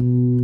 you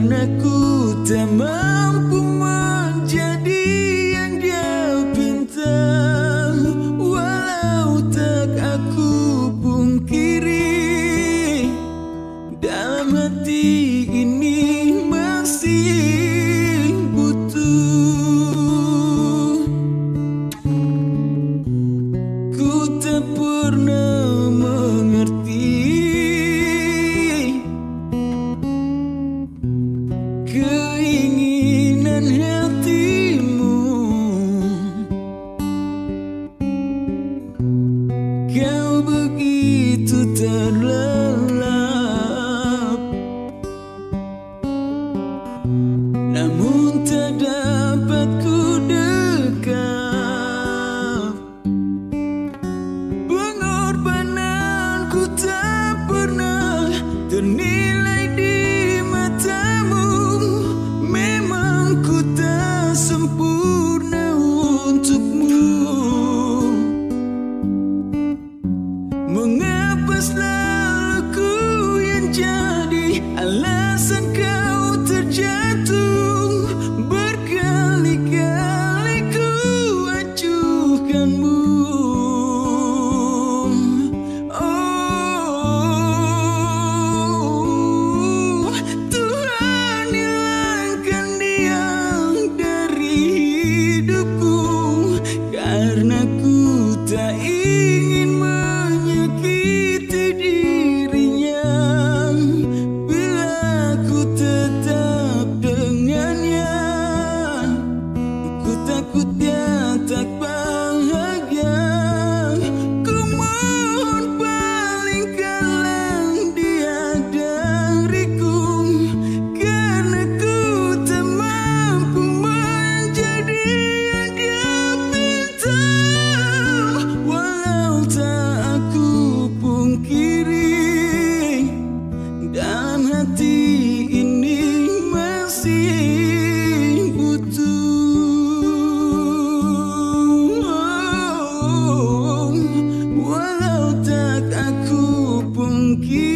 Karena ku tak daí. you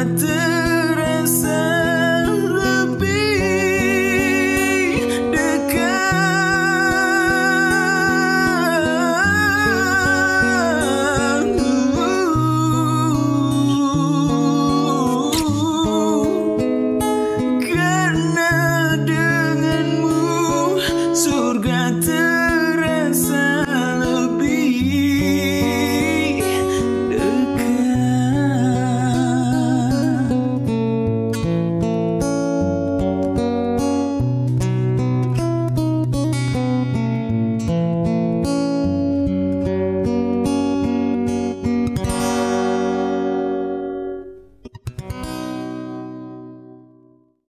I do?